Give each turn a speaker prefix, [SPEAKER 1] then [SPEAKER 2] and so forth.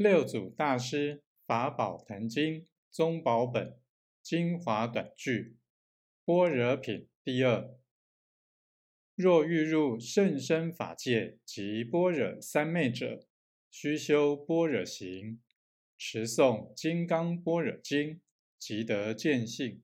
[SPEAKER 1] 六祖大师法宝坛经宗宝本精华短句般若品第二。若欲入甚深法界及般若三昧者须修般若行持诵金刚般若经即得见性。